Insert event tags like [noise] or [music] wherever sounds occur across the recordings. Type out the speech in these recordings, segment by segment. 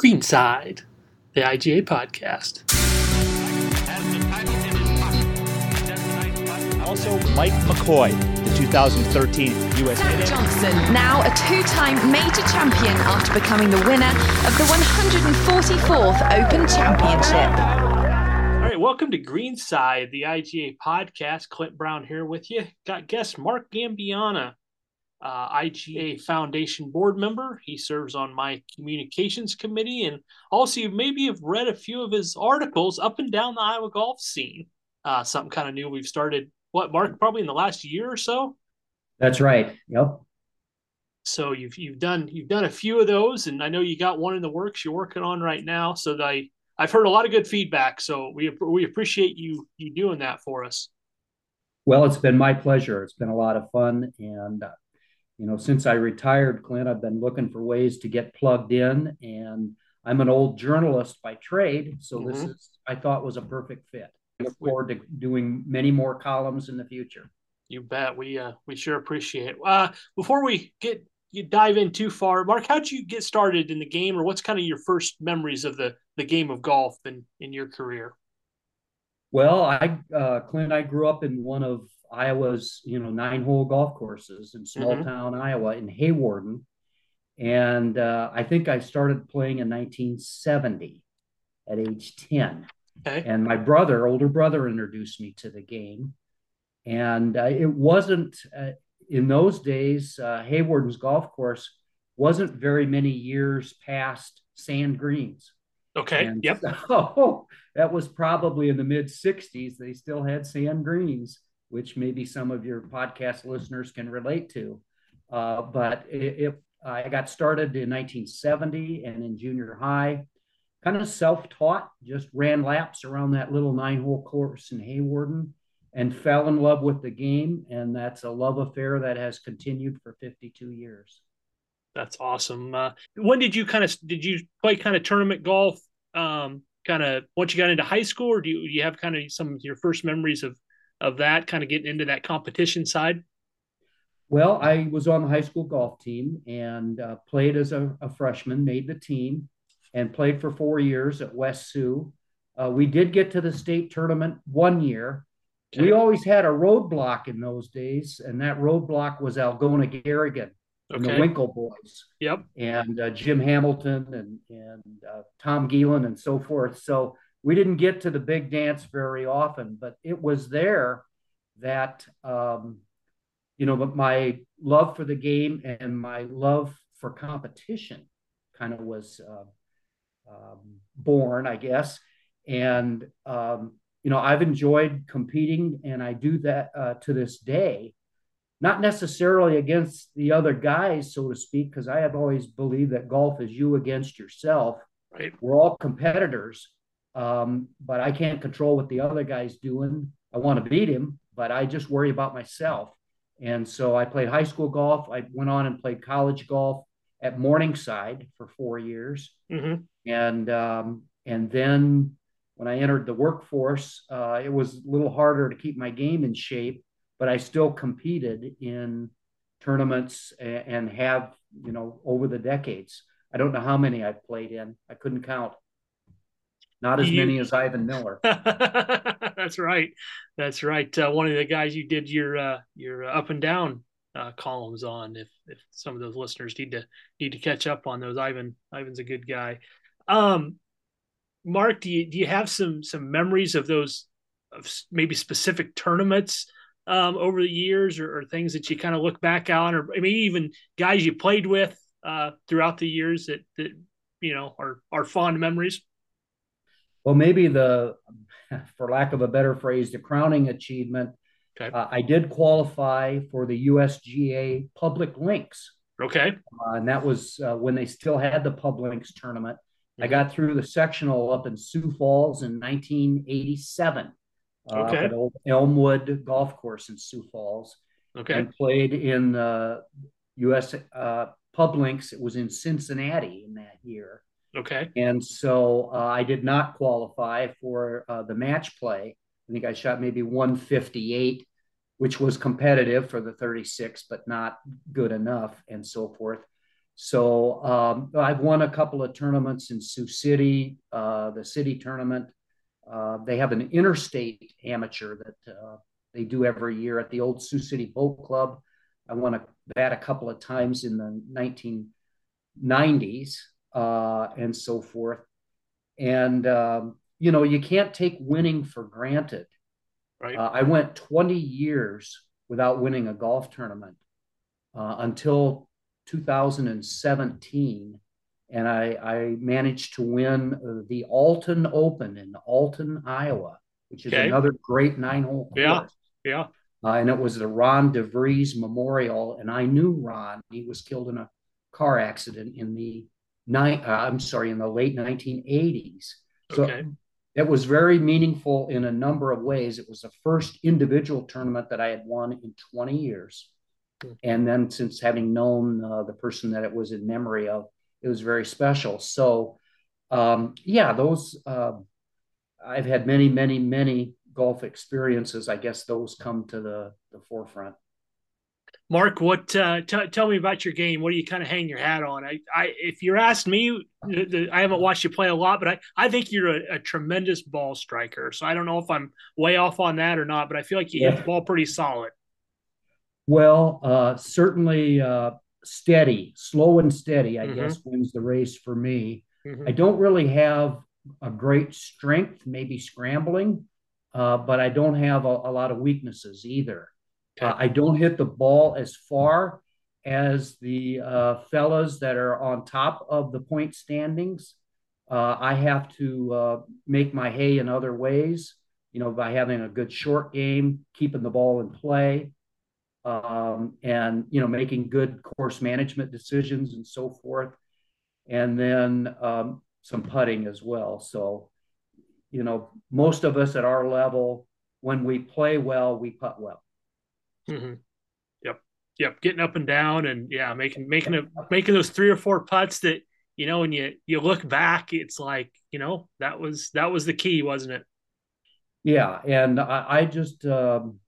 Greenside, the IGA podcast. Also, Mike McCoy, the 2013 U.S. Zach Johnson, now a two-time major champion after becoming the winner of the 144th Open Championship. All right, welcome to Greenside, the IGA podcast. Clint Brown here with you. Got guest Mark Gambiana, uh, IGA Foundation board member. He serves on my communications committee, and also you maybe have read a few of his articles up and down the Iowa golf scene. Uh, something kind of new we've started. What Mark? Probably in the last year or so. That's right. Yep. So you've you've done you've done a few of those, and I know you got one in the works you're working on right now. So I I've heard a lot of good feedback. So we we appreciate you you doing that for us. Well, it's been my pleasure. It's been a lot of fun, and you know, since I retired, Clint, I've been looking for ways to get plugged in, and I'm an old journalist by trade, so mm-hmm. this is I thought was a perfect fit. I look forward to doing many more columns in the future. You bet. We uh, we sure appreciate it. Uh, before we get you dive in too far, Mark, how'd you get started in the game, or what's kind of your first memories of the the game of golf in in your career? Well, I uh, Clint, I grew up in one of Iowa's you know nine hole golf courses in small mm-hmm. town Iowa in Hawarden, and uh, I think I started playing in 1970 at age 10. Okay. And my brother, older brother, introduced me to the game. And uh, it wasn't uh, in those days, uh, Hawarden's golf course wasn't very many years past sand greens. Okay. And yep. [laughs] So that was probably in the mid 60s. They still had sand greens, which maybe some of your podcast listeners can relate to. Uh, but it, I got started in 1970 and in junior high kind of self-taught, just ran laps around that little nine-hole course in Hawarden and fell in love with the game. And that's a love affair that has continued for 52 years. That's awesome. Uh, when did you kind of did you play kind of tournament golf? Um, kind of once you got into high school, or do you, do you have kind of some of your first memories of of that kind of getting into that competition side? Well, I was on the high school golf team and uh, played as a, a freshman, made the team, and played for four years at West Sioux. Uh, we did get to the state tournament one year. Okay. We always had a roadblock in those days, and that roadblock was Algona Garrigan and okay. the Winkle boys. Yep. And uh, Jim Hamilton and and uh, Tom Geelan and so forth. So we didn't get to the big dance very often, but it was there that um, you know, but my love for the game and my love for competition kind of was uh, um, born, I guess. And, um, you know, I've enjoyed competing and I do that uh, to this day, not necessarily against the other guys, so to speak, because I have always believed that golf is you against yourself. Right. We're all competitors, um, but I can't control what the other guy's doing. I want to beat him, but I just worry about myself. And so I played high school golf. I went on and played college golf at Morningside for four years, mm-hmm. and um, and then when I entered the workforce, uh, it was a little harder to keep my game in shape, but I still competed in tournaments and, and have you know over the decades. I don't know how many I've played in. I couldn't count. Not as you, many as Ivan Miller. [laughs] That's right. That's right. Uh, one of the guys you did your uh, your up and down uh, columns on if if some of those listeners need to need to catch up on those. Ivan Ivan's a good guy. Um, Mark, do you do you have some some memories of those of maybe specific tournaments um, over the years, or, or things that you kind of look back on, or maybe even guys you played with uh, throughout the years that that you know are are fond memories? Well, maybe the, [laughs] for lack of a better phrase, the crowning achievement Okay. Uh, I did qualify for the USGA Public Links. Okay. Uh, and that was uh, when they still had the Public Links tournament. Mm-hmm. I got through the sectional up in Sioux Falls in 1987. Uh, okay. At old Elmwood Golf Course in Sioux Falls. Okay. And played in the US uh, Pub Links. It was in Cincinnati in that year. Okay. And so uh, I did not qualify for the match play. I think I shot maybe 158 which was competitive for the 36, but not good enough, and so forth. So um, I've won a couple of tournaments in Sioux City, uh, the city tournament. Uh, they have an interstate amateur that uh, they do every year at the old Sioux City Boat Club. I won a, that a couple of times in the 1990s uh, and so forth. And, um, you know, you can't take winning for granted. Right. Uh, I went 20 years without winning a golf tournament uh, until 2017. And I, I managed to win the Alton Open in Alton, Iowa, which is okay. another great nine hole course. Yeah. Yeah. Uh, and it was the Ron DeVries Memorial. And I knew Ron. He was killed in a car accident in the night, uh, I'm sorry, in the late 1980s. So okay. it was very meaningful in a number of ways. It was the first individual tournament that I had won in 20 years. Hmm. And then, since having known uh, the person that it was in memory of, it was very special. So, um, yeah, those uh, I've had many, many, many golf experiences. I guess those come to the, the forefront. Mark, what uh, t- tell me about your game? What do you kind of hang your hat on? I, I if you're asked me, I haven't watched you play a lot, but I, I think you're a, a, tremendous ball striker. So I don't know if I'm way off on that or not, but I feel like you yeah. hit the ball pretty solid. Well, uh, certainly uh, steady, slow and steady, I mm-hmm. guess, wins the race for me. Mm-hmm. I don't really have a great strength, maybe scrambling, uh, but I don't have a, a lot of weaknesses either. Uh, I don't hit the ball as far as the uh, fellas that are on top of the point standings. Uh, I have to uh, make my hay in other ways, you know, by having a good short game, keeping the ball in play, um, and, you know, making good course management decisions and so forth. And then um, some putting as well. So, you know, most of us at our level, when we play well, we putt well. Mm-hmm. Yep. Yep. Getting up and down and yeah, making making a making those three or four putts that you know when you you look back, it's like you know that was that was the key, wasn't it? Yeah, and I, I just um,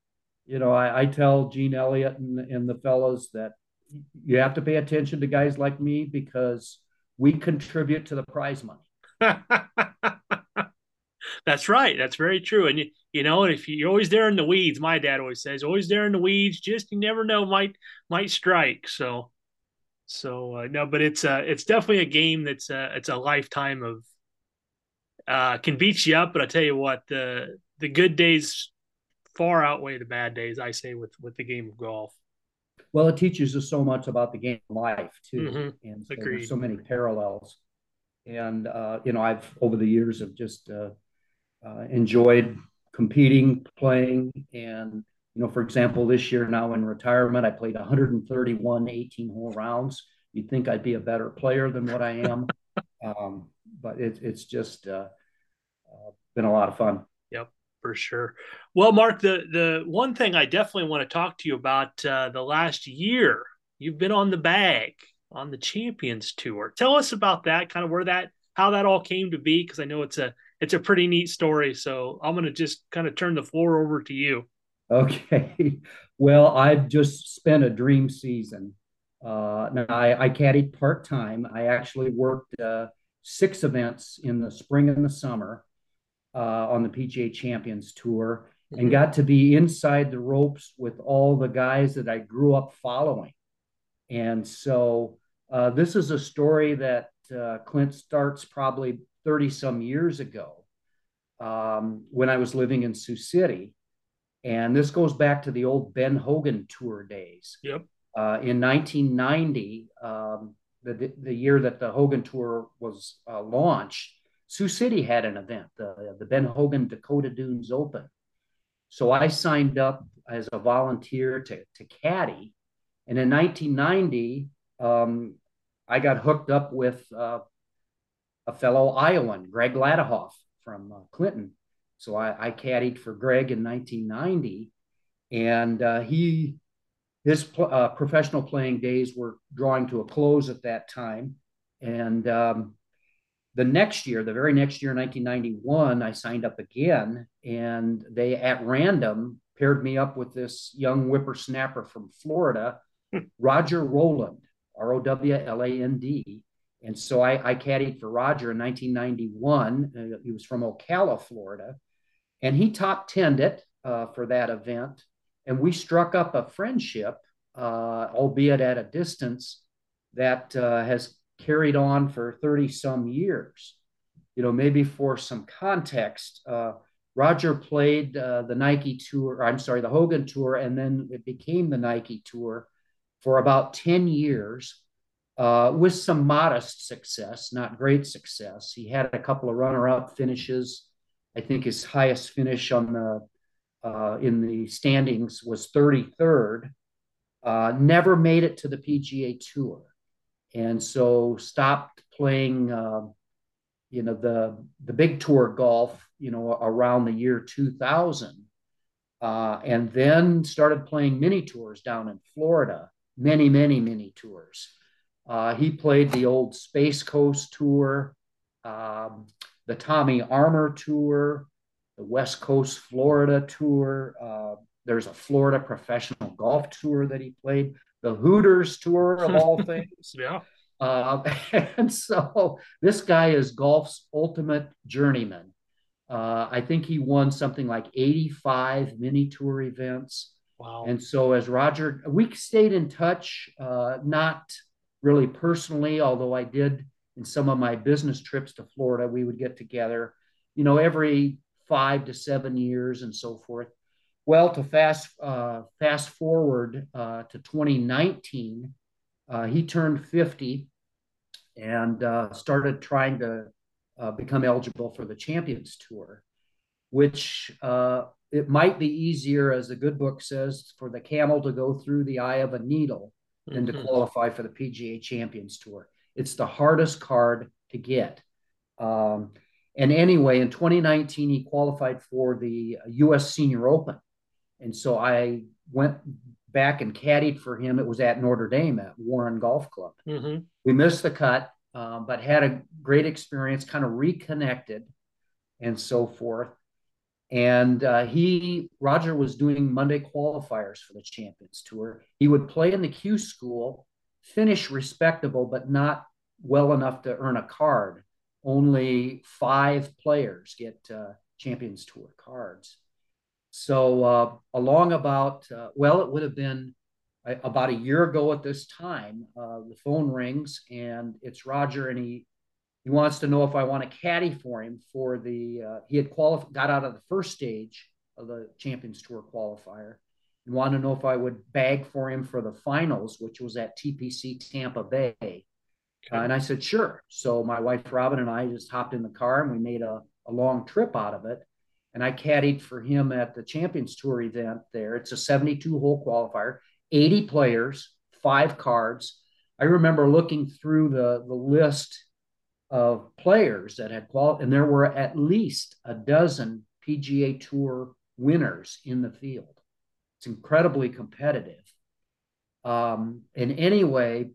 you know I, I tell Gene Elliott and, and the fellows that you have to pay attention to guys like me because we contribute to the prize money. [laughs] That's right. That's very true. And you, you know, if you're always there in the weeds, my dad always says, always there in the weeds, just you never know, might might strike. So, so uh, no, but it's uh it's definitely a game that's uh it's a lifetime of uh can beat you up. But I tell you what, the the good days far outweigh the bad days. I say with with the game of golf. Well, it teaches us so much about the game of life too, mm-hmm. and so there's so many parallels. And uh, you know, I've over the years have just uh, uh, enjoyed competing, playing, and you know, for example, this year now in retirement, I played 131 18 hole rounds. You'd think I'd be a better player than what I am, [laughs] um, but it, it's just uh, uh, been a lot of fun. Yep, for sure. Well, Mark, the the one thing I definitely want to talk to you about uh, the last year, you've been on the bag on the Champions Tour. Tell us about that, kind of where that, how that all came to be, because I know it's a it's a pretty neat story. So I'm going to just kind of turn the floor over to you. Okay. [laughs] Well, I've just spent a dream season. Uh, now I, I caddied part time. I actually worked uh, six events in the spring and the summer uh, on the PGA Champions Tour and mm-hmm. got to be inside the ropes with all the guys that I grew up following. And so uh, this is a story that uh, Clint starts probably 30 some years ago um, when I was living in Sioux City. And this goes back to the old Ben Hogan tour days. Yep. Uh, in 1990, um, the, the year that the Hogan tour was uh, launched, Sioux City had an event, the, the Ben Hogan Dakota Dunes Open. So I signed up as a volunteer to, to caddy. And in 1990, um, I got hooked up with uh, a fellow Iowan, Greg Ladehoff from uh, Clinton. So I, I, caddied for Greg in 1990, and uh, he his uh, professional playing days were drawing to a close at that time. And um, the next year, the very next year, 1991, I signed up again, and they at random paired me up with this young whippersnapper from Florida, Roger Rowland. R O W L A N D. And so I, I caddied for Roger in 1991. Uh, he was from Ocala, Florida, and he top 10 it uh, for that event. And we struck up a friendship, uh, albeit at a distance, that uh, has carried on for 30 some years. You know, maybe for some context, uh, Roger played uh, the Nike Tour, I'm sorry, the Hogan Tour, and then it became the Nike Tour for about 10 years uh, with some modest success, not great success. He had a couple of runner-up finishes. I think his highest finish on the uh, in the standings was 33rd. Uh, never made it to the PGA Tour, and so stopped playing. Uh, you know the the big tour golf. You know around the year 2000, uh, and then started playing mini tours down in Florida. Many, many, many tours. Uh, he played the old Space Coast Tour, um, the Tommy Armour Tour, the West Coast Florida Tour. Uh, there's a Florida Professional Golf Tour that he played, the Hooters Tour of [laughs] all things. yeah. Uh, [laughs] and so this guy is golf's ultimate journeyman. Uh, I think he won something like 85 mini tour events. Wow. And so as Roger, we stayed in touch, uh, not really personally, although I did in some of my business trips to Florida, we would get together, you know, every five to seven years and so forth. Well, to fast uh, fast forward uh, to 2019, uh, he turned 50 and uh, started trying to uh, become eligible for the Champions Tour, which uh, it might be easier, as the good book says, for the camel to go through the eye of a needle than mm-hmm. to qualify for the PGA Champions Tour. It's the hardest card to get. Um, and anyway, in 2019, he qualified for the U.S. Senior Open. And so I went back and caddied for him. It was at Notre Dame at Warren Golf Club. Mm-hmm. We missed the cut, um, but had a great experience, kind of reconnected and so forth. And uh, he, Roger, was doing Monday qualifiers for the Champions Tour. He would play in the Q school, finish respectable, but not well enough to earn a card. Only five players get uh, Champions Tour cards. So, uh, along about, uh, well, it would have been about a year ago at this time, uh, the phone rings and it's Roger, and he he wants to know if I want to caddy for him for the. Uh, he had qualified, got out of the first stage of the Champions Tour qualifier, and wanted to know if I would bag for him for the finals, which was at TPC Tampa Bay. Okay. Uh, and I said, sure. So my wife Robin and I just hopped in the car and we made a, a long trip out of it. And I caddied for him at the Champions Tour event there. It's a 72 hole qualifier, 80 players, five cards. I remember looking through the, the list of players that had qualified, and there were at least a dozen PGA Tour winners in the field. It's incredibly competitive. Um, and anyway,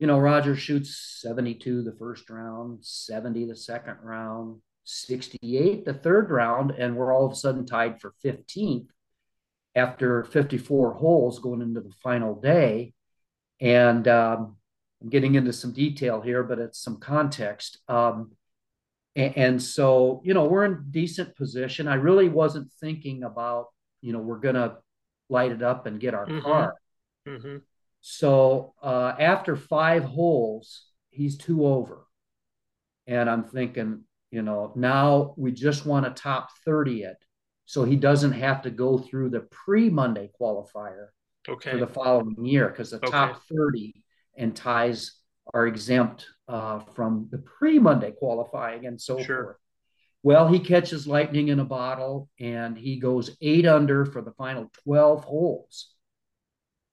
you know, Roger shoots 72 the first round, 70 the second round, 68 the third round, and we're all of a sudden tied for 15th after 54 holes going into the final day. And um, I'm getting into some detail here, but it's some context. Um, and, and, so, you know, we're in decent position. I really wasn't thinking about, you know, we're going to light it up and get our mm-hmm. car. Mm-hmm. So uh, after five holes, he's two over. And I'm thinking, you know, now we just want to top 30 it so he doesn't have to go through the pre Monday qualifier okay. for the following year because the okay. top 30 and ties are exempt uh, from the pre Monday qualifying and so sure. forth. Well, he catches lightning in a bottle and he goes eight under for the final 12 holes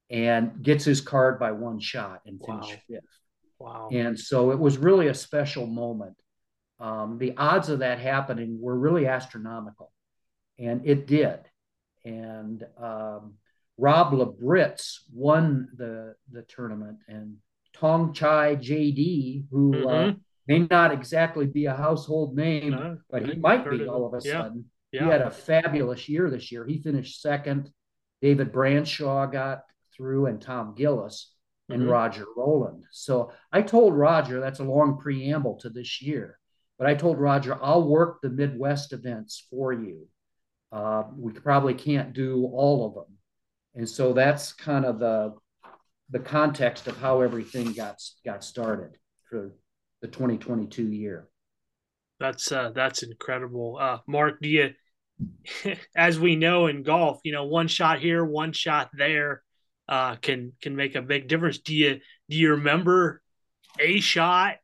and gets his card by one shot and finishes wow. fifth. Wow. And so it was really a special moment. Um, the odds of that happening were really astronomical, and it did. And um, Rob Labritz won the the tournament, and Thongchai Jaidee, who uh, mm-hmm. uh, may not exactly be a household name, no, but he might be all of a yeah. sudden. Yeah. He had a fabulous year this year. He finished second. David Branshaw got through, and Tom Gillis. and mm-hmm. Roger Rowland. So I told Roger that's a long preamble to this year, but I told Roger I'll work the Midwest events for you. Uh, we probably can't do all of them, and so that's kind of the the context of how everything got got started for the 2022 year. That's uh, that's incredible, uh, Mark. Do you, [laughs] as we know in golf, you know, one shot here, one shot there, uh, can can make a big difference. Do you do you remember a shot,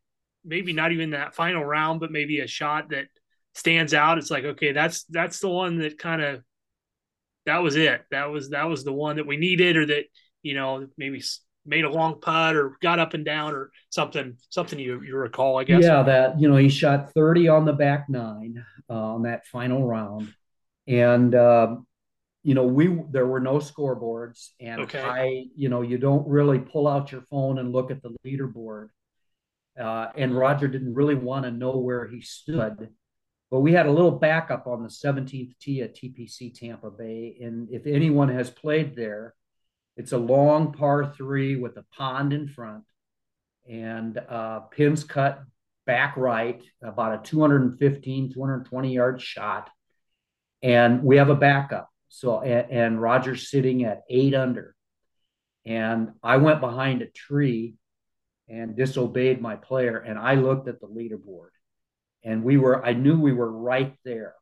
maybe not even that final round, but maybe a shot that stands out? It's like, okay, that's that's the one that kind of that was it. That was that was the one that we needed, or that you know maybe made a long putt or got up and down or something something you, you recall i guess yeah that you know he shot 30 on the back nine uh, on that final round and uh, you know we there were no scoreboards and okay. i you know you don't really pull out your phone and look at the leaderboard uh, and roger didn't really want to know where he stood but we had a little backup on the 17th tee at tpc tampa bay and if anyone has played there it's a long par three with a pond in front and uh, pins cut back right, about a 215, 220 yard shot. And we have a backup. So, and, and Roger's sitting at eight under. And I went behind a tree and disobeyed my player. And I looked at the leaderboard and we were, I knew we were right there.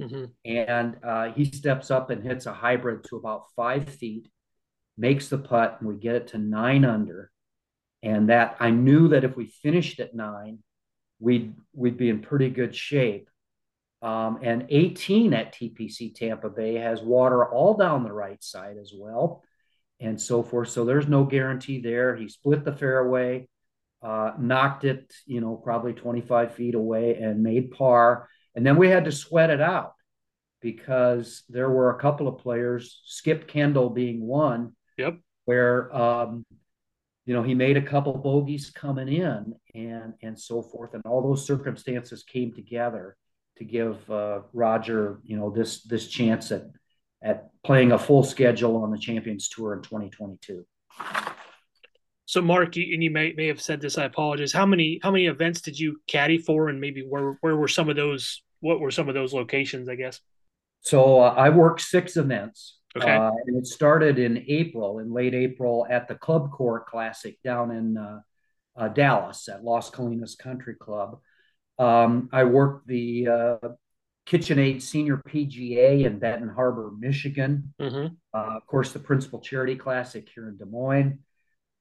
Mm-hmm. And uh, he steps up and hits a hybrid to about five feet makes the putt, and we get it to nine under. And that I knew that if we finished at nine, we'd we'd be in pretty good shape. Um, and 18 at TPC Tampa Bay has water all down the right side as well, and so forth. So there's no guarantee there. He split the fairway, uh, knocked it, you know, probably 25 feet away, and made par. And then we had to sweat it out because there were a couple of players, Skip Kendall being one, Yep. Where um, you know he made a couple bogeys coming in and and so forth, and all those circumstances came together to give uh, Roger you know this this chance at at playing a full schedule on the Champions Tour in 2022. So, Mark, you, and you may may have said this. I apologize. How many how many events did you caddy for, and maybe where where were some of those? What were some of those locations? I guess. So uh, I worked six events. Okay. Uh, and it started in April, in late April, at the ClubCorp Classic down in uh, uh, Dallas at Las Colinas Country Club. Um, I worked the uh, KitchenAid Senior PGA in Benton Harbor, Michigan. Mm-hmm. Uh, of course, the Principal Charity Classic here in Des Moines.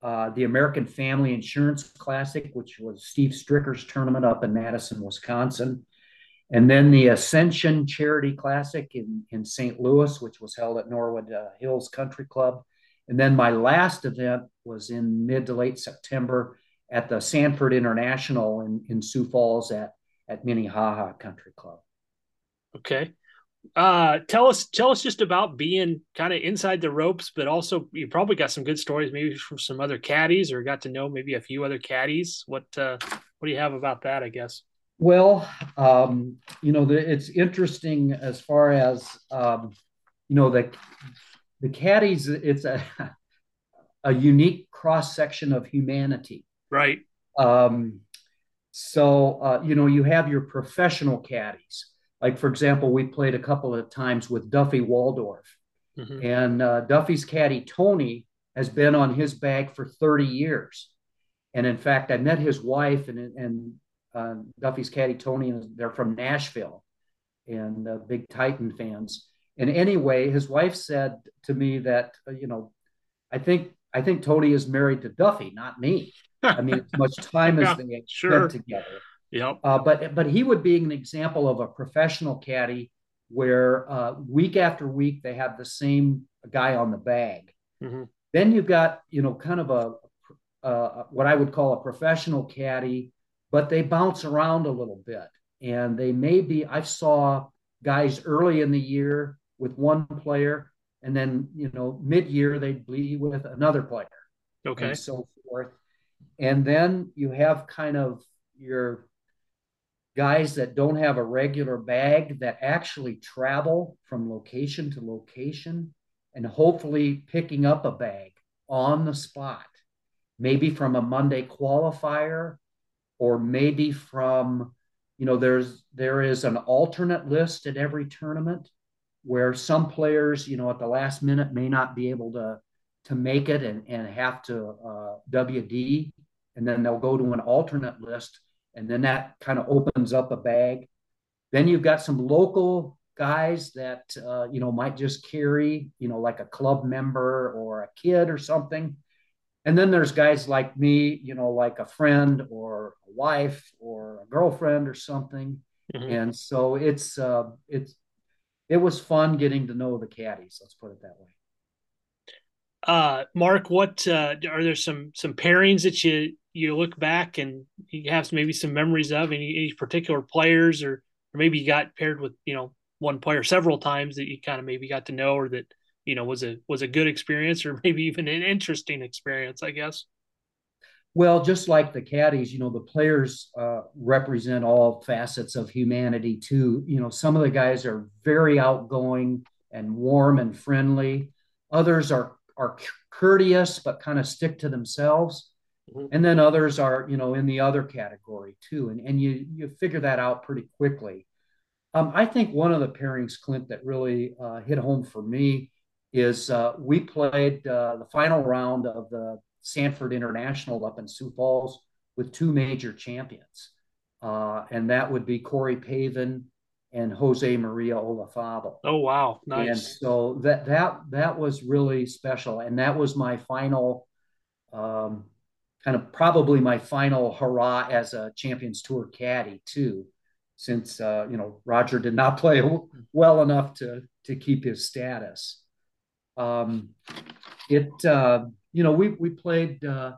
Uh, the American Family Insurance Classic, which was Steve Stricker's tournament up in Madison, Wisconsin. And then the Ascension Charity Classic in, in St. Louis, which was held at Norwood uh, Hills Country Club. And then my last event was in mid to late September at the Sanford International in, in Sioux Falls at, at Minnehaha Country Club. Okay. Uh, tell us, tell us just about being kind of inside the ropes, but also you probably got some good stories, maybe from some other caddies or got to know maybe a few other caddies. What, uh, what do you have about that? I guess. Well, um, you know, the, it's interesting as far as um, you know the the caddies. It's a [laughs] a unique cross section of humanity, right? Um, so uh, you know, you have your professional caddies. Like for example, we played a couple of times with Duffy Waldorf, mm-hmm. and uh, Duffy's caddy Tony has been on his bag for thirty years. And in fact, I met his wife, and and uh, Duffy's caddy Tony, and they're from Nashville, and uh, big Titan fans. And anyway, his wife said to me that uh, you know, I think I think Tony is married to Duffy, not me. [laughs] I mean, as much time as they sure. spent together. Yep. Uh, but but he would be an example of a professional caddy where uh, week after week they have the same guy on the bag. Mm-hmm. Then you've got you know kind of a uh, what I would call a professional caddy but they bounce around a little bit. And they may be, I saw guys early in the year with one player, and then, you know, mid year they'd be with another player. Okay. And so forth. And then you have kind of your guys that don't have a regular bag that actually travel from location to location and hopefully picking up a bag on the spot maybe from a Monday qualifier, or maybe from, you know, there's there is an alternate list at every tournament where some players, you know, at the last minute may not be able to to make it and, and have to uh, WD, and then they'll go to an alternate list, and then that kind of opens up a bag. Then you've got some local guys that uh, you know might just carry, you know, like a club member or a kid or something. And then there's guys like me, you know, like a friend or a wife or a girlfriend or something. Mm-hmm. And so it's uh, it's it was fun getting to know the caddies. Let's put it that way. Uh, Mark, what uh, are there some some pairings that you you look back and you have maybe some memories of any, any particular players or or maybe you got paired with you know one player several times that you kind of maybe got to know or that you know was a was a good experience or [laughs] maybe even an interesting experience i guess. Well just like the caddies you know the players uh, represent all facets of humanity too. You know some of the guys are very outgoing and warm and friendly. Others are are courteous but kind of stick to themselves. And then others are you know in the other category too and, and you you figure that out pretty quickly. Um, i think one of the pairings clint that really uh, hit home for me is uh, we played uh, the final round of the Sanford International up in Sioux Falls with two major champions, uh, and that would be Corey Pavin and Jose Maria Olazabal. Oh wow, nice! And so that that that was really special, and that was my final, um, kind of probably my final hurrah as a Champions Tour caddy too, since uh, you know Roger did not [laughs] play well enough to to keep his status. Um, it uh, you know we we played uh,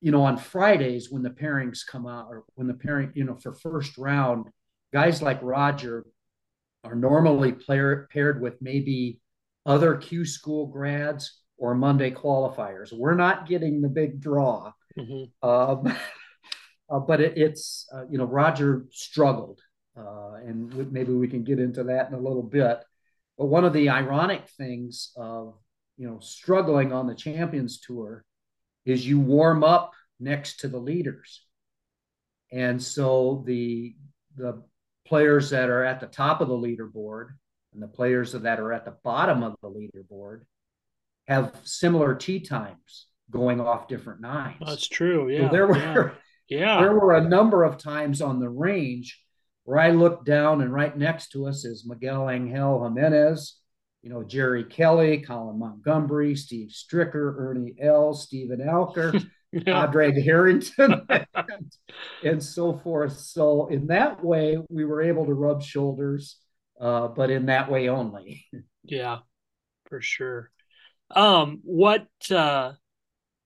you know on Fridays when the pairings come out or when the pairing you know for first round guys like Roger are normally player, paired with maybe other Q school grads or Monday qualifiers. We're not getting the big draw, mm-hmm. um, [laughs] uh, but it, it's uh, you know Roger struggled, uh, and maybe we can get into that in a little bit. But one of the ironic things of you know struggling on the Champions Tour is you warm up next to the leaders, and so the the players that are at the top of the leaderboard and the players that are at the bottom of the leaderboard have similar tee times going off different nines. That's true. Yeah. So there were yeah. yeah. there were a number of times on the range where I looked down and right next to us is Miguel Angel Jimenez, you know, Jerry Kelly, Colin Montgomerie, Steve Stricker, Ernie Els, Stephen Alker, [laughs] yeah. Padraig Harrington, and, [laughs] and, so forth. So in that way, we were able to rub shoulders, uh, but in that way only. [laughs] yeah, for sure. Um, what uh,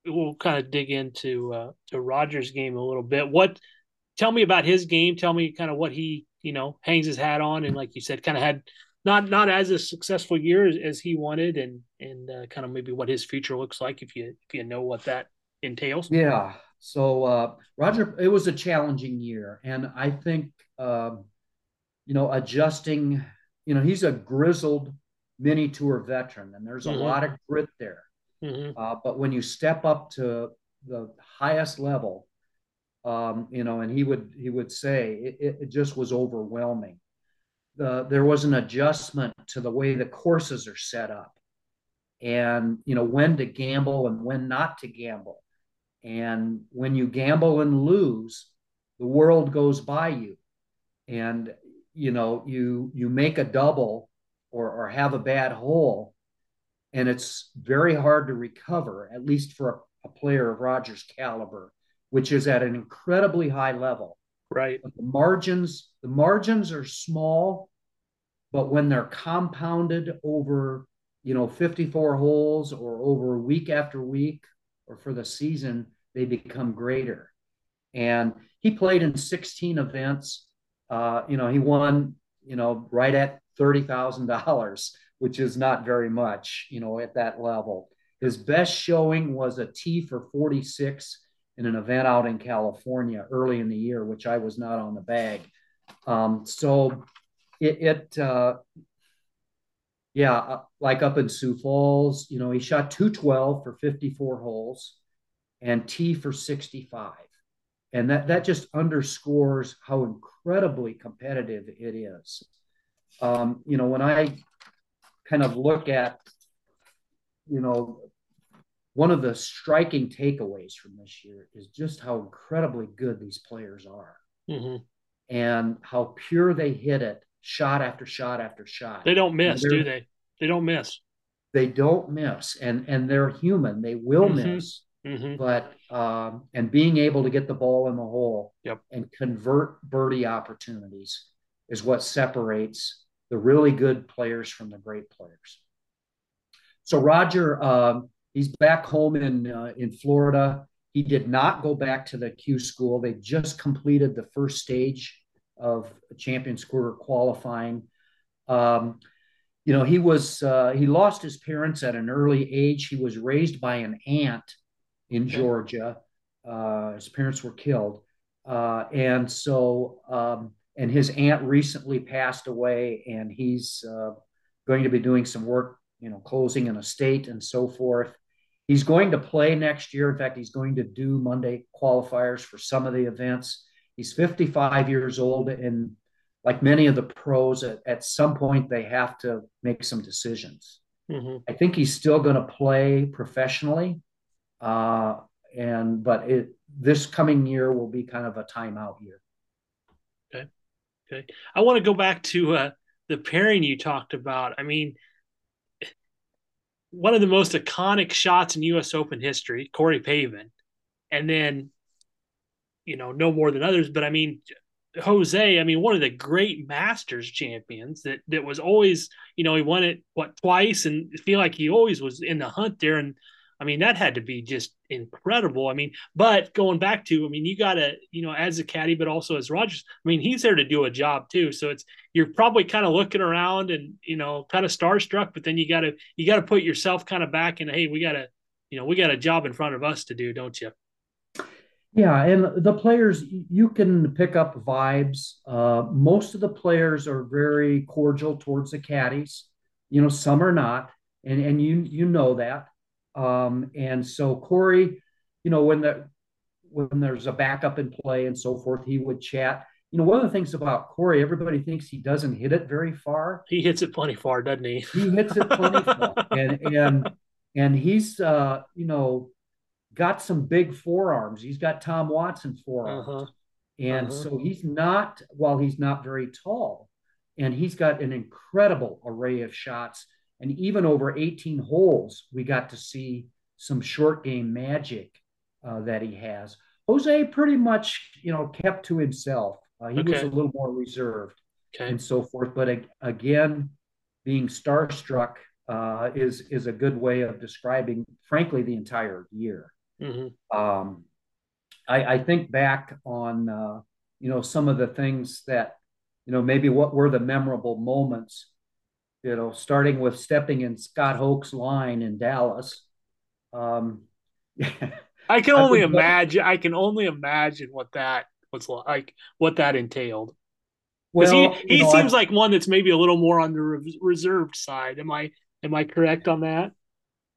we'll kind of dig into uh, to Rogers' game a little bit. What tell me about his game. Tell me kind of what he, you know, hangs his hat on, and like you said, kind of had not not as a successful year as, as he wanted, and and uh, kind of maybe what his future looks like if you if you know what that entails. Yeah. So uh, Roger, it was a challenging year, and I think um, you know adjusting. You know, he's a grizzled mini tour veteran, and there's a mm-hmm. lot of grit there. Mm-hmm. Uh, but when you step up to the highest level, um, you know, and he would he would say it, it just was overwhelming. The, there was an adjustment to the way the courses are set up, and you know when to gamble and when not to gamble, and when you gamble and lose, the world goes by you, and you know you you make a double or or have a bad hole, and it's very hard to recover, at least for a, a player of Rogers' caliber which is at an incredibly high level. Right. But the margins, the margins are small, but when they're compounded over, you know, 54 holes or over week after week or for the season, they become greater. And he played in 16 events. Uh, you know, he won, you know, right at $30,000, which is not very much, you know, at that level. His best showing was a T for 46 in an event out in California early in the year, which I was not on the bag. Um, so it, it uh, yeah, uh, like up in Sioux Falls, you know, he shot 212 for 54 holes. and T for 65. And that, that just underscores how incredibly competitive it is. Um, you know, when I kind of look at, you know, one of the striking takeaways from this year is just how incredibly good these players are mm-hmm. and how pure they hit it shot after shot after shot. They don't miss, do they? They don't miss. They don't miss, and and they're human. They will mm-hmm. miss, mm-hmm. but um, and being able to get the ball in the hole yep. and convert birdie opportunities is what separates the really good players from the great players. So Roger, um, he's back home in uh, in Florida. He did not go back to the Q school. They just completed the first stage of Champions Tour qualifying. Um, you know, he was uh, he lost his parents at an early age. He was raised by an aunt in Georgia. Uh, his parents were killed, uh, and so um, and his aunt recently passed away, and he's uh, going to be doing some work, you know, closing an estate and so forth. He's going to play next year. In fact, he's going to do Monday qualifiers for some of the events. He's 55 years old, and like many of the pros, at, at some point they have to make some decisions. Mm-hmm. I think he's still going to play professionally, uh, and but it this coming year will be kind of a timeout year. Okay. I want to go back to uh, the pairing you talked about. I mean, one of the most iconic shots in U.S. Open history, Corey Pavin, and then you know, no more than others, but I mean, Jose, I mean, one of the great Masters champions that that was always, you know, he won it what twice, and feel like he always was in the hunt there. And I mean, that had to be just incredible. I mean, but going back to, I mean, you got to, you know, as a caddy, but also as Rogers. I mean, he's there to do a job too. So it's you're probably kind of looking around and you know, kind of starstruck, but then you got to you got to put yourself kind of back and hey, we got to, you know, we got a job in front of us to do, don't you? Yeah, and the players you can pick up vibes. Uh, most of the players are very cordial towards the caddies. You know, some are not, and and you you know that. Um, and so Corey, you know, when the when there's a backup in play and so forth, he would chat. You know, one of the things about Corey, everybody thinks he doesn't hit it very far. He hits it plenty far, doesn't he? He hits it plenty far, [laughs] and and and he's uh, you know got some big forearms. He's got Tom Watson forearms. Uh-huh. And uh-huh. so he's not, while he's not very tall, and he's got an incredible array of shots. And even over 18 holes, we got to see some short game magic uh, that he has. Jose pretty much, you know, kept to himself. Uh, he okay. was a little more reserved okay. and so forth. But again, being starstruck uh, is is a good way of describing, frankly, the entire year. Mm-hmm. Um, I, I, think back on uh, you know some of the things that you know maybe what were the memorable moments. You know, starting with stepping in Scott Hoch's line in Dallas. Um, [laughs] I can only I imagine. I can only imagine what that was like. What that entailed. Because well, he, he know, seems I, like one that's maybe a little more on the reserved side. Am I am I correct on that?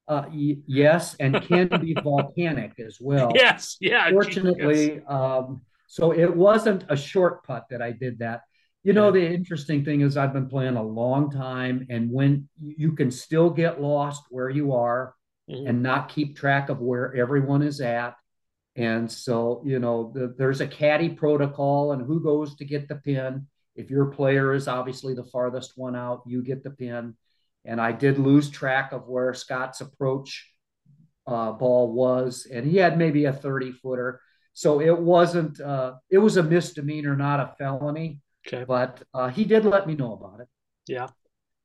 Uh, y- yes, and can be [laughs] volcanic as well. Yes, yeah. Fortunately. Um, so it wasn't a short putt that I did that. You know, the interesting thing is I've been playing a long time, and when you can still get lost where you are mm-hmm. and not keep track of where everyone is at. And so, you know, the, there's a caddy protocol and who goes to get the pin. If your player is obviously the farthest one out, you get the pin and I did lose track of where Scott's approach uh, ball was, and he had maybe a 30 footer. So it wasn't, uh, it was a misdemeanor, not a felony. Okay. But uh, he did let me know about it. Yeah.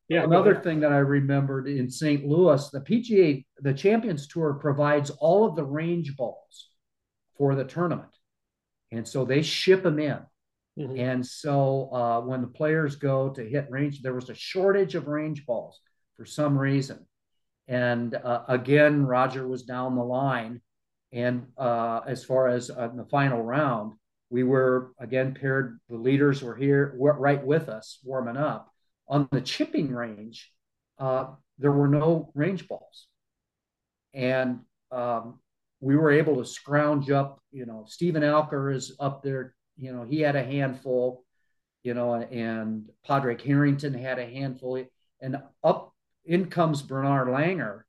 Yeah. Another thing that I remembered in St. Louis, the PGA, the Champions Tour provides all of the range balls for the tournament. And so they ship them in. Mm-hmm. And so uh, when the players go to hit range, there was a shortage of range balls for some reason. And uh, again, Roger was down the line. And uh, as far as uh, the final round, we were again paired. The leaders were here right with us, warming up. On the chipping range, uh, there were no range balls. And um, we were able to scrounge up, you know, Stephen Alker is up there, you know, he had a handful, you know, and Padraig Harrington had a handful. And up in comes Bernard Langer,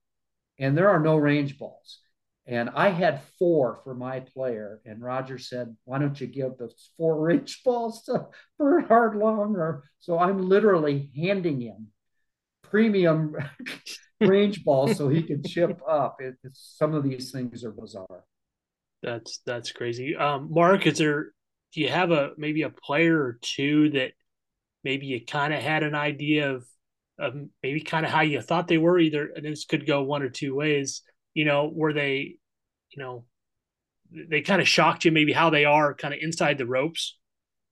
and there are no range balls. And I had four for my player. And Roger said, Why don't you give the four [laughs] range balls to Bernard Langer? So I'm literally handing him premium [laughs] range balls so he can chip [laughs] up. It, some of these things are bizarre. That's that's crazy. Um, Mark, is there do you have a maybe a player or two that maybe you kind of had an idea of of maybe kind of how you thought they were either and this could go one or two ways you know were they you know they kind of shocked you maybe how they are kind of inside the ropes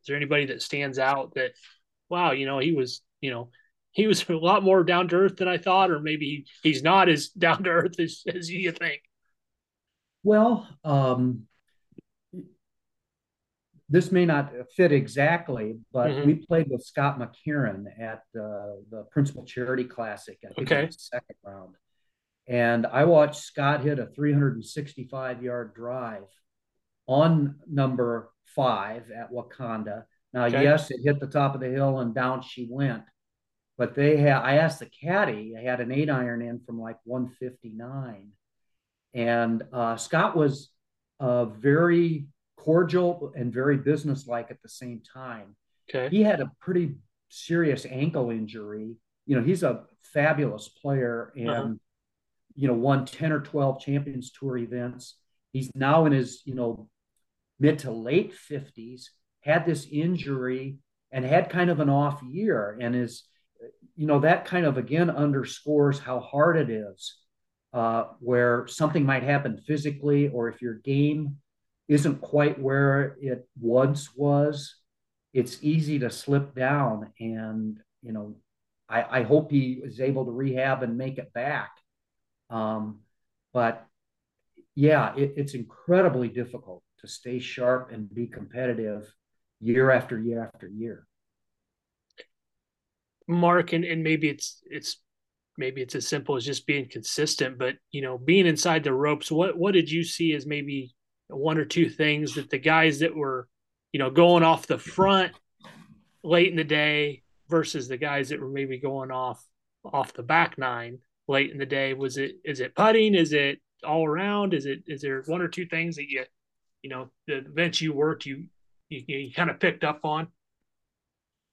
is there anybody that stands out that wow you know he was you know he was a lot more down to earth than I thought, or maybe he's not as [laughs] down to earth as, as you think. Well, um, this may not fit exactly, but mm-hmm. we played with Scott McCarron at uh, the Principal Charity Classic. I think okay. second round. And I watched Scott hit a 365 yard drive on number five at Wakonda. Now, okay. yes, it hit the top of the hill and down she went. But they had, I asked the caddy, I had an eight iron in from like 159. And uh, Scott was uh, very cordial and very businesslike at the same time. Okay. He had a pretty serious ankle injury. You know, he's a fabulous player and, uh-huh. You know, won 10 or 12 Champions Tour events. He's now in his, you know, mid to late 50s, had this injury and had kind of an off year and is you know, that kind of again underscores how hard it is uh, where something might happen physically, or if your game isn't quite where it once was, it's easy to slip down. And, you know, I, I hope he is able to rehab and make it back. Um, but yeah, it, it's incredibly difficult to stay sharp and be competitive year after year after year. Mark, and, and maybe it's it's maybe it's as simple as just being consistent, but you know, being inside the ropes, what what did you see as maybe one or two things that the guys that were, you know, going off the front late in the day versus the guys that were maybe going off off the back nine late in the day? Was it is it putting? Is it all around? Is it is there one or two things that you you know the events you worked you you, you kind of picked up on?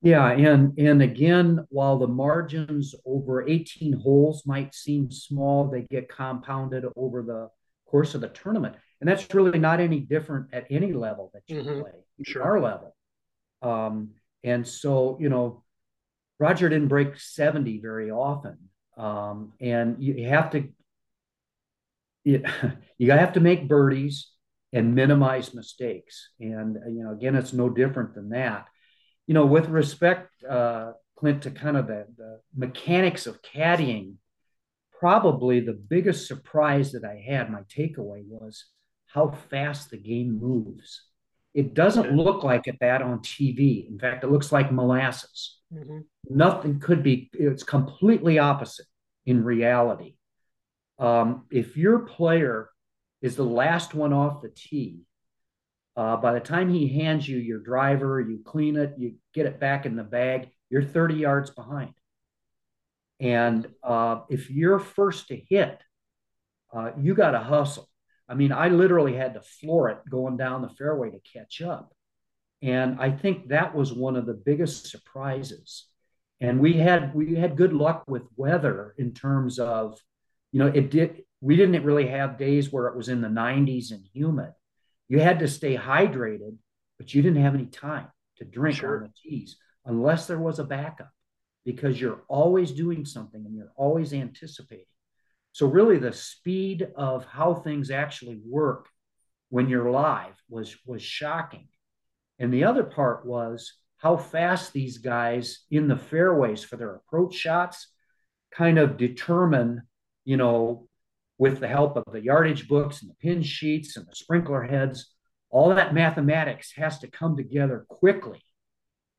Yeah, and and again, while the margins over 18 holes might seem small, they get compounded over the course of the tournament. And that's really not any different at any level that you mm-hmm. play, sure. our level. Um, and so, you know, Roger didn't break 70 very often. Um, and you have to you, [laughs] you have to make birdies and minimize mistakes. And you know, again, it's no different than that you know, with respect, uh, Clint, to kind of the, the mechanics of caddying, probably the biggest surprise that I had, my takeaway was how fast the game moves. It doesn't look like it that on TV. In fact, it looks like molasses. Mm-hmm. Nothing could be, it's completely opposite in reality. Um, if your player is the last one off the tee, uh, by the time he hands you your driver, you clean it, you get it back in the bag, you're 30 yards behind. And uh, if you're first to hit, uh, you got to hustle. I mean, I literally had to floor it going down the fairway to catch up. And I think that was one of the biggest surprises. And we had we had good luck with weather in terms of, you know, it did we didn't really have days where it was in the 90s and humid you had to stay hydrated, but you didn't have any time to drink sure. on the tees unless there was a backup because you're always doing something and you're always anticipating. So, really, the speed of how things actually work when you're live was, was shocking. And the other part was how fast these guys in the fairways for their approach shots kind of determine, you know, with the help of the yardage books and the pin sheets and the sprinkler heads, all that mathematics has to come together quickly.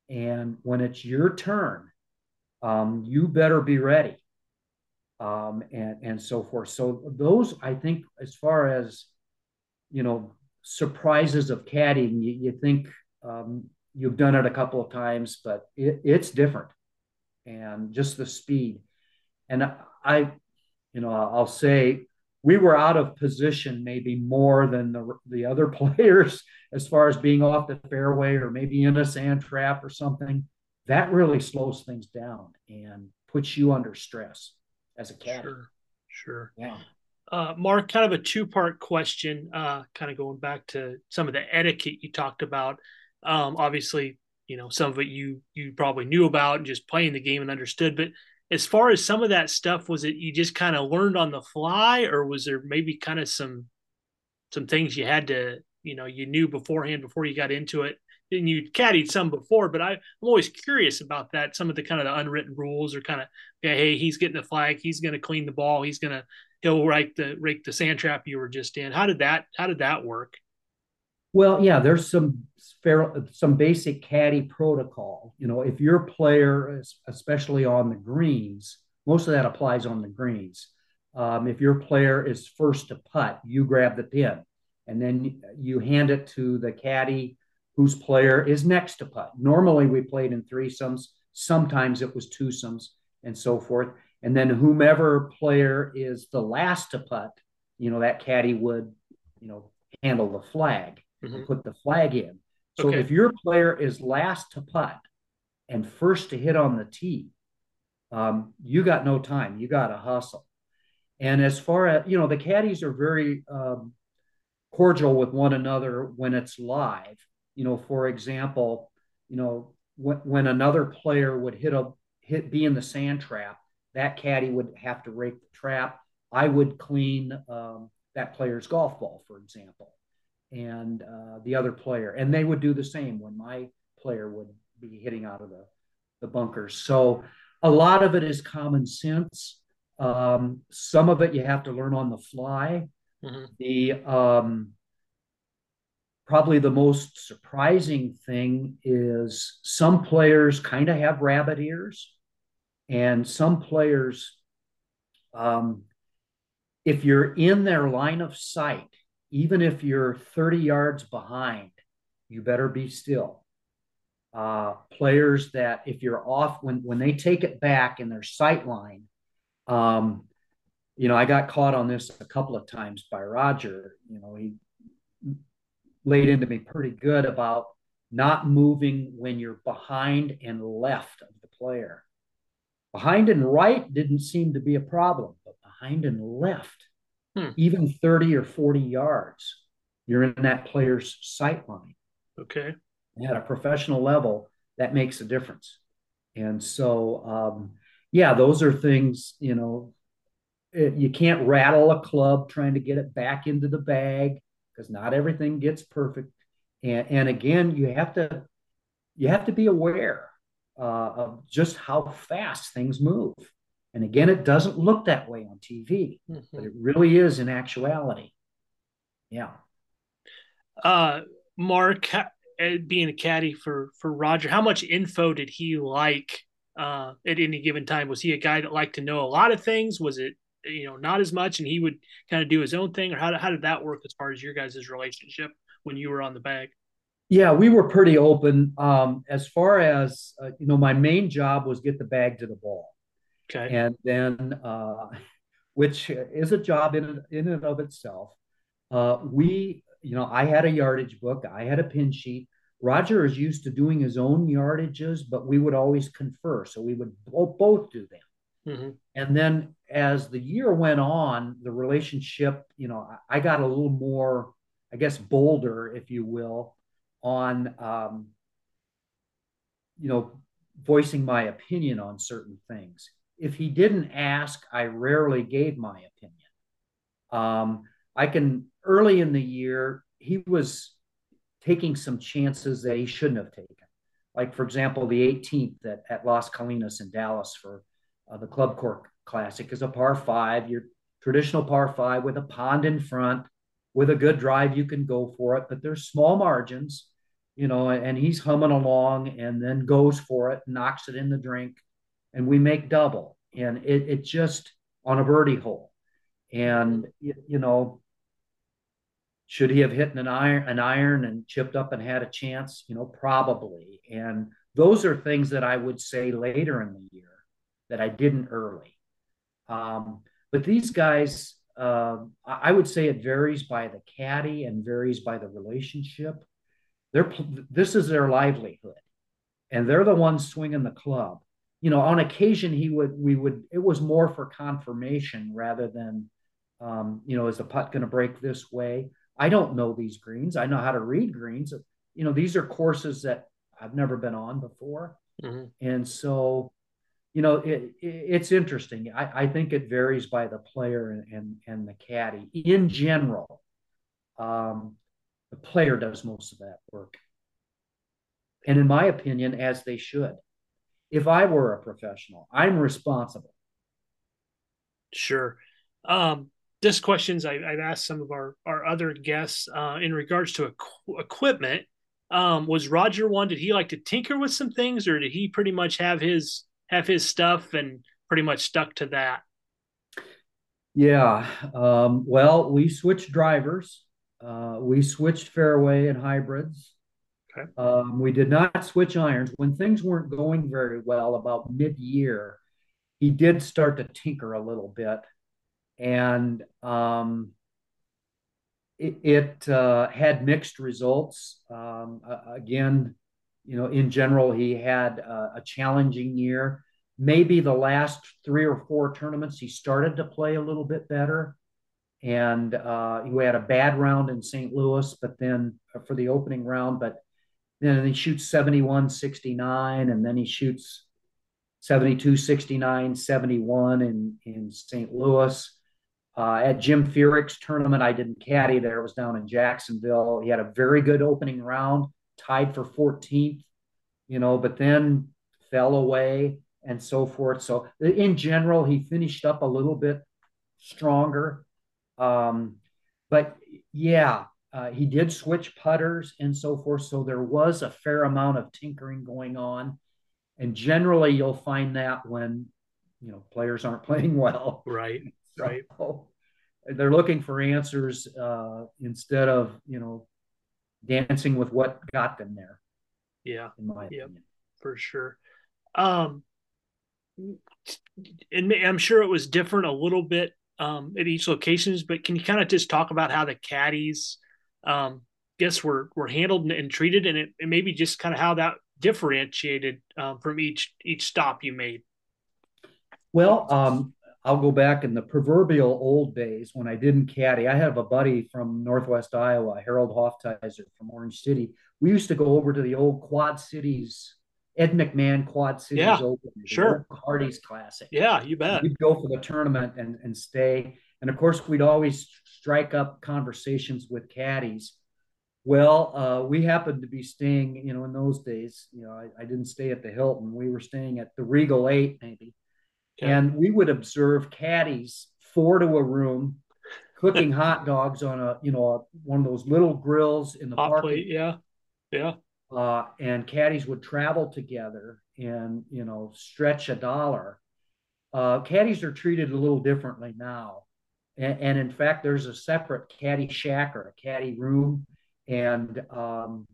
And when it's your turn, um, you better be ready. Um, and, and so forth. So those, I think, as far as you know, surprises of caddying. You, you think um, you've done it a couple of times, but it, it's different, and just the speed. And I, you know, I'll say we were out of position maybe more than the the other [laughs] players as far as being off the fairway or maybe in a sand trap or something. That really slows things down and puts you under stress as a caddy. Sure, sure. Yeah. Uh, Mark, kind of a two part question, uh, kind of going back to some of the etiquette you talked about. Um, obviously, you know, some of it you you probably knew about and just playing the game and understood, but as far as some of that stuff, was it you just kind of learned on the fly, or was there maybe kind of some some things you had to, you know, you knew beforehand before you got into it? And you caddied some before, but I, I'm always curious about that. Some of the kind of the unwritten rules, or kind of, yeah, hey, he's getting the flag, he's going to clean the ball, he's going to he'll rake the rake the sand trap you were just in. How did that How did that work? Well, yeah, there's some fair, some basic caddy protocol. You know, if your player, especially on the greens, most of that applies on the greens. Um, if your player is first to putt, you grab the pin, and then you hand it to the caddy whose player is next to putt. Normally, we played in threesomes. Sometimes it was twosomes, and so forth. And then whomever player is the last to putt, you know, that caddy would, you know, handle the flag mm-hmm. and put the flag in. So okay. if your player is last to putt and first to hit on the tee, um, you got no time. You got to hustle. And as far as you know, the caddies are very um, cordial with one another when it's live. You know, for example, you know when, when another player would hit a hit be in the sand trap, that caddy would have to rake the trap. I would clean um, that player's golf ball, for example and uh, the other player. And they would do the same when my player would be hitting out of the, the bunkers. So a lot of it is common sense. Um, some of it you have to learn on the fly. Mm-hmm. The um, probably the most surprising thing is some players kind of have rabbit ears, and some players, um, if you're in their line of sight, even if you're 30 yards behind, you better be still. Uh, players that if you're off when when they take it back in their sight line, um, you know, I got caught on this a couple of times by Roger. You know, he laid into me pretty good about not moving when you're behind and left of the player. Behind and right didn't seem to be a problem, but behind and left hmm. even 30 or 40 yards, you're in that player's sight line. Okay. At a professional level, that makes a difference. And so, um, yeah, those are things, you know, it, you can't rattle a club trying to get it back into the bag because not everything gets perfect. And, and again, you have to you have to be aware uh, of just how fast things move. And again, it doesn't look that way on TV, mm-hmm. but it really is in actuality. Yeah. Uh, Mark, being a caddy for for Roger, how much info did he like uh, at any given time? Was he a guy that liked to know a lot of things? Was it you know not as much, and he would kind of do his own thing, or how how did that work as far as your guys' relationship when you were on the bag? Yeah, we were pretty open. Um, as far as uh, you know, my main job was get the bag to the ball. Okay. And then, uh, which is a job in in and of itself. Uh, we, you know, I had a yardage book, I had a pin sheet. Roger is used to doing his own yardages, but we would always confer, so we would both, both do them. Mm-hmm. And then as the year went on, the relationship, you know, I got a little more, I guess, bolder, if you will, on, um, you know, voicing my opinion on certain things if he didn't ask, I rarely gave my opinion. Um, I can early in the year, he was taking some chances that he shouldn't have taken. Like, for example, the 18th at, at Las Colinas in Dallas for uh, the ClubCorp Classic is a par five, your traditional par five with a pond in front, with a good drive, you can go for it, but there's small margins, you know, and he's humming along and then goes for it, knocks it in the drink and we make double. And it, it just on a birdie hole. And, you know, should he have hit an iron, an iron and chipped up and had a chance? You know, probably. And those are things that I would say later in the year that I didn't early. Um, but these guys, uh, I would say it varies by the caddy and varies by the relationship. They're, this is their livelihood, and they're the ones swinging the club. You know, on occasion he would we would it was more for confirmation rather than, um, you know, is the putt going to break this way? I don't know these greens. I know how to read greens. You know, these are courses that I've never been on before, mm-hmm. and so you know, it, it, it's interesting. I, I, think it varies by the player and, and, and the caddy. In general, um, the player does most of that work. And in my opinion, as they should. If I were a professional, I'm responsible. Sure. Um, this questions I, have asked some of our, our other guests uh, in regards to equ- equipment. Um, was Roger one? Did he like to tinker with some things, or did he pretty much have his have his stuff and pretty much stuck to that? Yeah. Um, well, we switched drivers. Uh, we switched fairway and hybrids. Okay. Um, we did not switch irons when things weren't going very well. About mid-year, he did start to tinker a little bit, and um, it, it uh, had mixed results. Um, again, you know, in general, he had a, a challenging year. Maybe the last three or four tournaments, he started to play a little bit better. And uh, he had a bad round in St. Louis, but then uh, for the opening round, but then he shoots 71 69, and then he shoots 72 69, 71 in, in St. Louis. Uh, at Jim Furyk's tournament, I didn't caddy there. It was down in Jacksonville. He had a very good opening round tied for 14th, you know, but then fell away and so forth. So in general, he finished up a little bit stronger. Um, but yeah, uh, he did switch putters and so forth. So there was a fair amount of tinkering going on. And generally, you'll find that when you know players aren't [laughs] playing well. Right. So right. They're looking for answers uh, instead of you know dancing with what got them there. Yeah, in my yeah, opinion, for sure. Um, and I'm sure it was different a little bit um, at each locations, but can you kind of just talk about how the caddies, um, guess were were handled and, and treated, and, it, and maybe just kind of how that differentiated um, from each each stop you made? Well, um, I'll go back in the proverbial old days when I didn't caddy. I have a buddy from Northwest Iowa, Harold Hoftizer from Orange City. We used to go over to the old Quad Cities, Ed McMahon Quad Cities yeah, Open, sure, Hardee's Classic. Yeah, you bet. We'd go for the tournament and and stay, and of course we'd always strike up conversations with caddies. Well, uh, we happened to be staying, you know, in those days. You know, I, I didn't stay at the Hilton. We were staying at the Regal Eight, maybe and we would observe caddies four to a room cooking [laughs] hot dogs on a you know a, one of those little grills in the hot plate. Yeah, yeah. Uh, and caddies would travel together and you know stretch a dollar. Uh, caddies are treated a little differently now, and, and, in fact, there's a separate caddy shack or a caddy room, and um,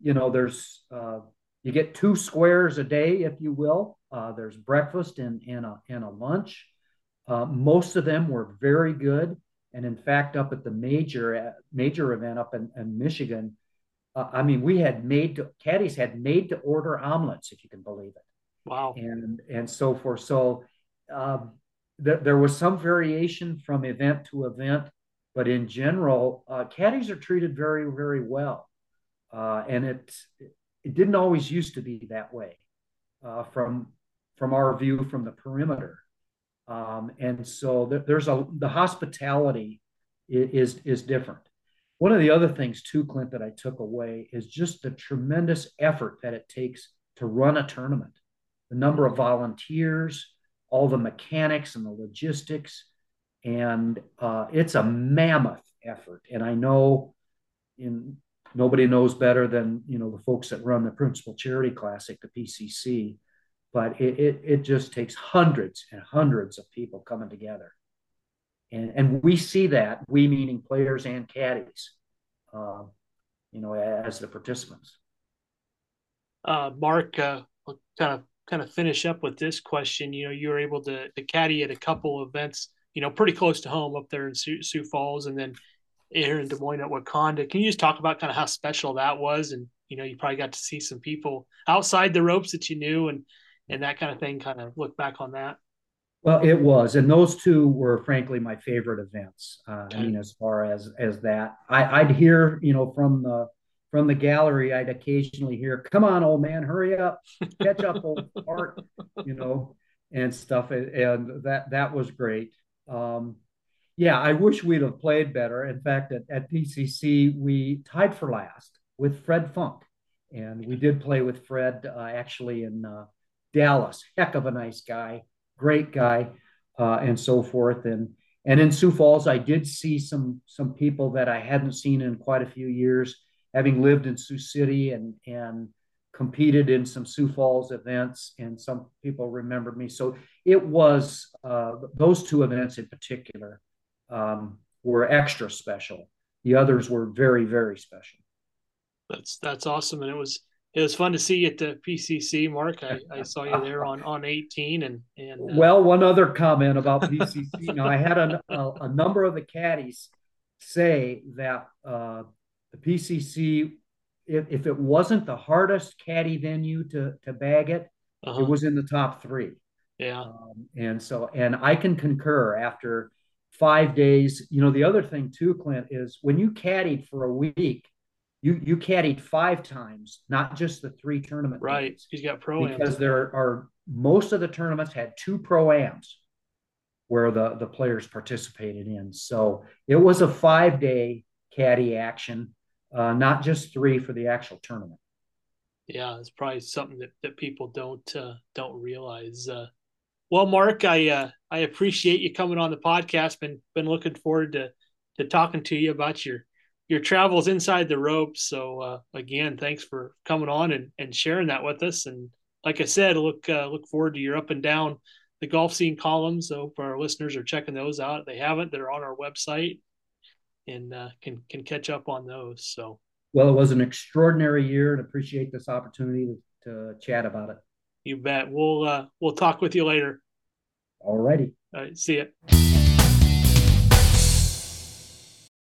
you know there's uh, you get two squares a day, if you will, uh, there's breakfast and, and, a, and a lunch. Uh, most of them were very good. And in fact, up at the major uh, major event up in, in Michigan, uh, I mean, we had made to, caddies had made to order omelets, if you can believe it. Wow. And and so forth. So um, th- there was some variation from event to event, but in general, uh, caddies are treated very very well. Uh, and it it didn't always used to be that way uh, from from our view from the perimeter. Um, and so th- there's a the hospitality is, is is different. One of the other things too, Clint, that I took away is just the tremendous effort that it takes to run a tournament. The number of volunteers, all the mechanics and the logistics, and uh, it's a mammoth effort. And I know in nobody knows better than you know the folks that run the Principal Charity Classic, the PCC, but it, it, it just takes hundreds and hundreds of people coming together. And, and we see that, we meaning players and caddies. uh, you know, as the participants. Uh, Mark, uh, kind of kind of finish up with this question. You know, you were able to, to caddy at a couple events, you know, pretty close to home up there in Sioux, Sioux Falls, and then here in Des Moines at Wakonda. Can you just talk about kind of how special that was? And you know, you probably got to see some people outside the ropes that you knew, and and that kind of thing. Kind of look back on that. Well, it was, and those two were frankly my favorite events. Uh. I mean, as far as as that, I, I'd hear, you know, from the from the gallery, I'd occasionally hear, "Come on, old man, hurry up, catch up, old [laughs] fart," you know, and stuff, and that that was great. Um, yeah, I wish we'd have played better. In fact, at, at PCC, we tied for last with Fred Funk, and we did play with Fred uh, actually in uh, Dallas. Heck of a nice guy, great guy, uh, and so forth. And and in Sioux Falls, I did see some some people that I hadn't seen in quite a few years having lived in Sioux City and and competed in some Sioux Falls events, and some people remembered me. So it was uh, those two events in particular um, were extra special. The others were very very special. That's that's awesome, and it was it was fun to see you at the PCC, Mark. I, I saw you there on on 18, and and uh... well, one other comment about PCC. [laughs] now, I had a, a, a number of the caddies say that uh, the PCC, if, if it wasn't the hardest caddy venue to to bag it, uh-huh. it was in the top three. Yeah. Um, and so, and I can concur after five days. You know, the other thing too, Clint, is when you caddied for a week, you you caddied five times, not just the three tournament. Right. Days, He's got pro because there are most of the tournaments had two pro ams where the the players participated in. So it was a five day caddy action uh, not just three for the actual tournament. Yeah, it's probably something that, that people don't uh, don't realize. Uh, well, Mark, I uh, I appreciate you coming on the podcast. Been been looking forward to to talking to you about your your travels inside the ropes. So uh, again, thanks for coming on and, and sharing that with us. And like I said, look uh, look forward to your up and down the golf scene columns. So for our listeners are checking those out, if they haven't, they're on our website and uh, can can catch up on those. So, well, it was an extraordinary year, and appreciate this opportunity to, to chat about it. You bet. We'll uh, we'll talk with you later. All righty. All right. See you.